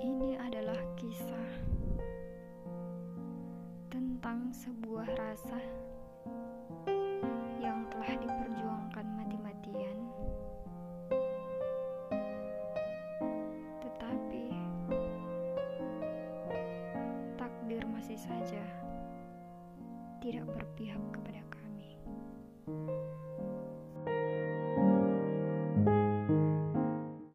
Ini adalah kisah tentang sebuah rasa yang telah diperjuangkan mati-matian, tetapi takdir masih saja tidak berpihak kepada